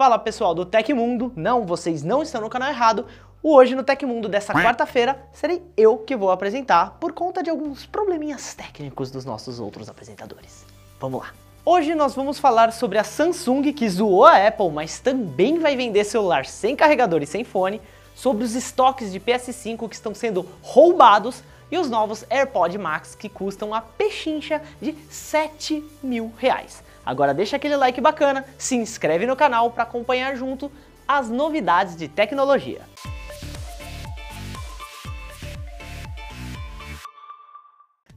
Fala pessoal do Tecmundo, não, vocês não estão no canal errado. Hoje no Tecmundo dessa quarta-feira serei eu que vou apresentar por conta de alguns probleminhas técnicos dos nossos outros apresentadores. Vamos lá. Hoje nós vamos falar sobre a Samsung que zoou a Apple, mas também vai vender celular sem carregador e sem fone, sobre os estoques de PS5 que estão sendo roubados e os novos AirPod Max que custam a pechincha de 7 mil reais. Agora deixa aquele like bacana, se inscreve no canal para acompanhar junto as novidades de tecnologia.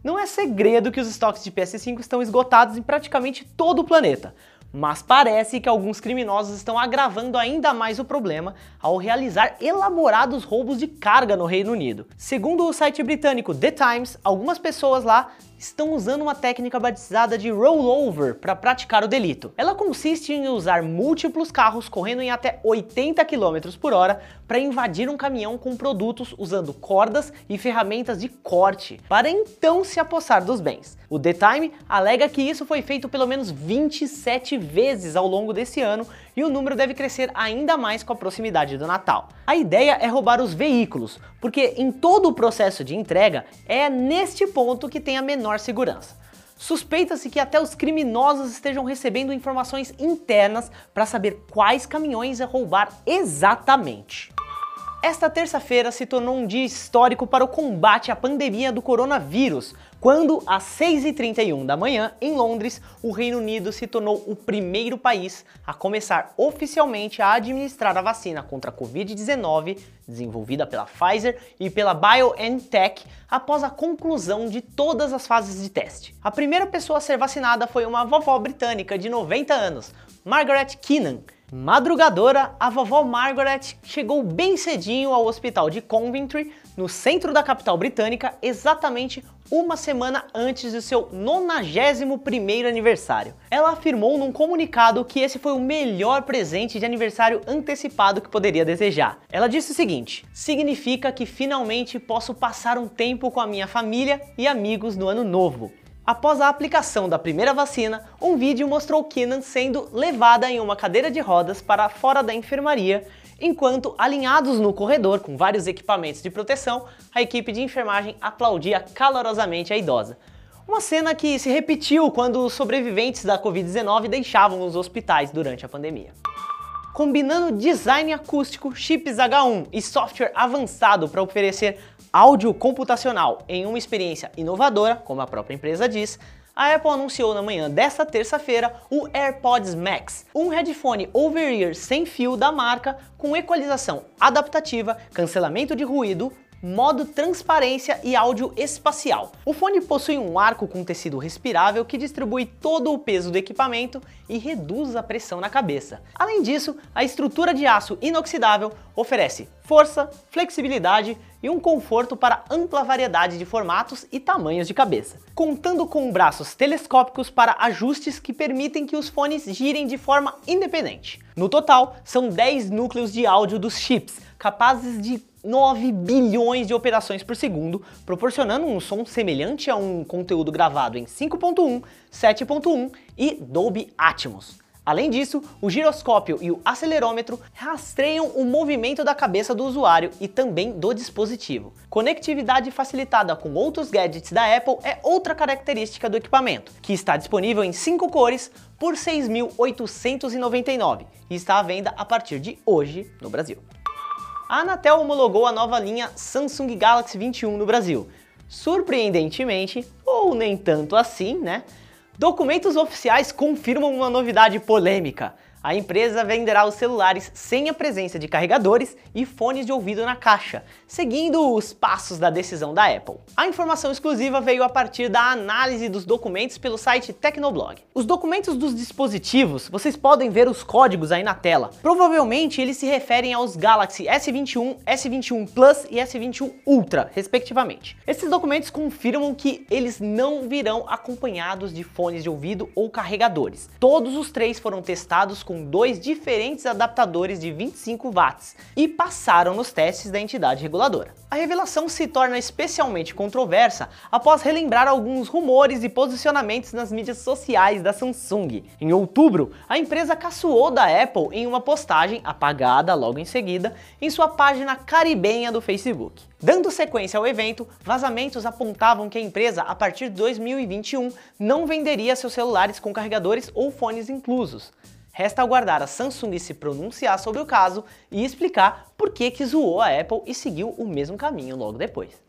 Não é segredo que os estoques de PS5 estão esgotados em praticamente todo o planeta, mas parece que alguns criminosos estão agravando ainda mais o problema ao realizar elaborados roubos de carga no Reino Unido. Segundo o site britânico The Times, algumas pessoas lá estão usando uma técnica batizada de rollover para praticar o delito. Ela consiste em usar múltiplos carros correndo em até 80 km por hora para invadir um caminhão com produtos usando cordas e ferramentas de corte, para então se apossar dos bens. O The Time alega que isso foi feito pelo menos 27 vezes ao longo desse ano e o número deve crescer ainda mais com a proximidade do Natal. A ideia é roubar os veículos, porque em todo o processo de entrega é neste ponto que tem a menor segurança. Suspeita-se que até os criminosos estejam recebendo informações internas para saber quais caminhões é roubar exatamente. Esta terça-feira se tornou um dia histórico para o combate à pandemia do coronavírus, quando, às 6h31 da manhã, em Londres, o Reino Unido se tornou o primeiro país a começar oficialmente a administrar a vacina contra a Covid-19, desenvolvida pela Pfizer e pela BioNTech, após a conclusão de todas as fases de teste. A primeira pessoa a ser vacinada foi uma vovó britânica de 90 anos, Margaret Keenan, Madrugadora, a vovó Margaret chegou bem cedinho ao hospital de Coventry, no centro da capital britânica, exatamente uma semana antes do seu 91º aniversário. Ela afirmou num comunicado que esse foi o melhor presente de aniversário antecipado que poderia desejar. Ela disse o seguinte: "Significa que finalmente posso passar um tempo com a minha família e amigos no ano novo. Após a aplicação da primeira vacina, um vídeo mostrou Keenan sendo levada em uma cadeira de rodas para fora da enfermaria, enquanto, alinhados no corredor com vários equipamentos de proteção, a equipe de enfermagem aplaudia calorosamente a idosa. Uma cena que se repetiu quando os sobreviventes da Covid-19 deixavam os hospitais durante a pandemia. Combinando design acústico, chips H1 e software avançado para oferecer áudio computacional em uma experiência inovadora, como a própria empresa diz, a Apple anunciou na manhã desta terça-feira o AirPods Max, um headphone over-ear sem fio da marca com equalização adaptativa, cancelamento de ruído, modo transparência e áudio espacial. O fone possui um arco com tecido respirável que distribui todo o peso do equipamento e reduz a pressão na cabeça. Além disso, a estrutura de aço inoxidável oferece força, flexibilidade e um conforto para ampla variedade de formatos e tamanhos de cabeça, contando com braços telescópicos para ajustes que permitem que os fones girem de forma independente. No total, são 10 núcleos de áudio dos chips, capazes de 9 bilhões de operações por segundo, proporcionando um som semelhante a um conteúdo gravado em 5.1, 7.1 e Dolby Atmos. Além disso, o giroscópio e o acelerômetro rastreiam o movimento da cabeça do usuário e também do dispositivo. Conectividade facilitada com outros gadgets da Apple é outra característica do equipamento, que está disponível em 5 cores por 6.899 e está à venda a partir de hoje no Brasil a Anatel homologou a nova linha Samsung Galaxy 21 no Brasil. Surpreendentemente, ou nem tanto assim, né? Documentos oficiais confirmam uma novidade polêmica a empresa venderá os celulares sem a presença de carregadores e fones de ouvido na caixa, seguindo os passos da decisão da Apple. A informação exclusiva veio a partir da análise dos documentos pelo site Tecnoblog. Os documentos dos dispositivos, vocês podem ver os códigos aí na tela. Provavelmente eles se referem aos Galaxy S21, S21 Plus e S21 Ultra, respectivamente. Esses documentos confirmam que eles não virão acompanhados de fones de ouvido ou carregadores. Todos os três foram testados com com dois diferentes adaptadores de 25 watts e passaram nos testes da entidade reguladora. A revelação se torna especialmente controversa após relembrar alguns rumores e posicionamentos nas mídias sociais da Samsung. Em outubro, a empresa caçoou da Apple em uma postagem apagada logo em seguida em sua página caribenha do Facebook. Dando sequência ao evento, vazamentos apontavam que a empresa, a partir de 2021, não venderia seus celulares com carregadores ou fones inclusos. Resta aguardar a Samsung se pronunciar sobre o caso e explicar por que que zoou a Apple e seguiu o mesmo caminho logo depois.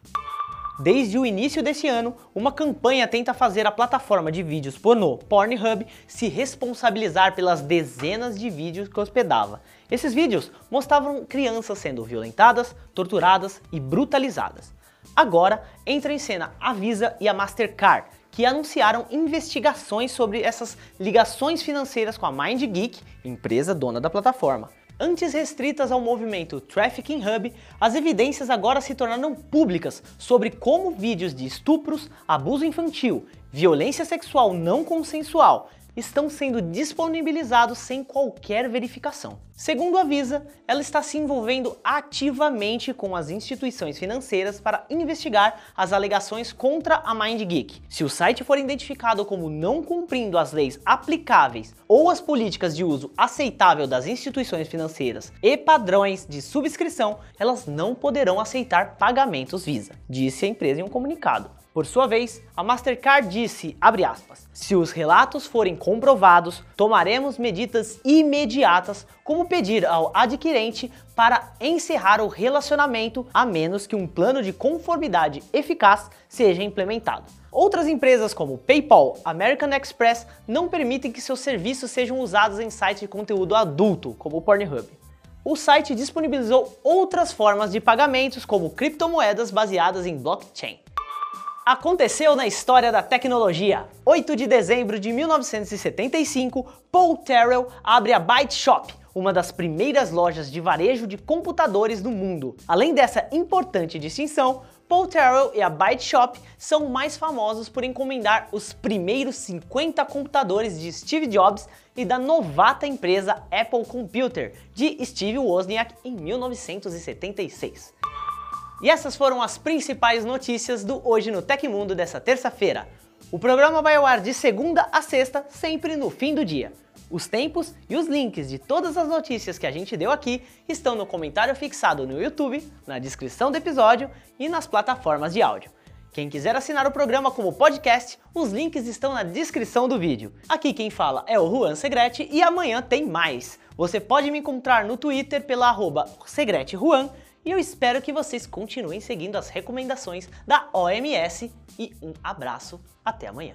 Desde o início desse ano, uma campanha tenta fazer a plataforma de vídeos pornô Pornhub se responsabilizar pelas dezenas de vídeos que hospedava. Esses vídeos mostravam crianças sendo violentadas, torturadas e brutalizadas. Agora entra em cena a Visa e a Mastercard, que anunciaram investigações sobre essas ligações financeiras com a MindGeek, empresa dona da plataforma. Antes restritas ao movimento Trafficking Hub, as evidências agora se tornaram públicas sobre como vídeos de estupros, abuso infantil, violência sexual não consensual, estão sendo disponibilizados sem qualquer verificação. Segundo a Visa, ela está se envolvendo ativamente com as instituições financeiras para investigar as alegações contra a MindGeek. Se o site for identificado como não cumprindo as leis aplicáveis ou as políticas de uso aceitável das instituições financeiras e padrões de subscrição, elas não poderão aceitar pagamentos Visa, disse a empresa em um comunicado. Por sua vez, a Mastercard disse, aspas, se os relatos forem comprovados, tomaremos medidas imediatas, como pedir ao adquirente para encerrar o relacionamento a menos que um plano de conformidade eficaz seja implementado. Outras empresas como PayPal, American Express não permitem que seus serviços sejam usados em sites de conteúdo adulto, como o Pornhub o site disponibilizou outras formas de pagamentos, como criptomoedas baseadas em blockchain. Aconteceu na história da tecnologia. 8 de dezembro de 1975, Paul Terrell abre a Byte Shop, uma das primeiras lojas de varejo de computadores do mundo. Além dessa importante distinção, Paul Terrell e a Byte Shop são mais famosos por encomendar os primeiros 50 computadores de Steve Jobs e da novata empresa Apple Computer, de Steve Wozniak, em 1976. E essas foram as principais notícias do Hoje no Tecmundo dessa terça-feira. O programa vai ao ar de segunda a sexta, sempre no fim do dia. Os tempos e os links de todas as notícias que a gente deu aqui estão no comentário fixado no YouTube, na descrição do episódio e nas plataformas de áudio. Quem quiser assinar o programa como podcast, os links estão na descrição do vídeo. Aqui quem fala é o Juan Segrete e amanhã tem mais. Você pode me encontrar no Twitter pela arroba SegreteJuan e eu espero que vocês continuem seguindo as recomendações da OMS e um abraço, até amanhã.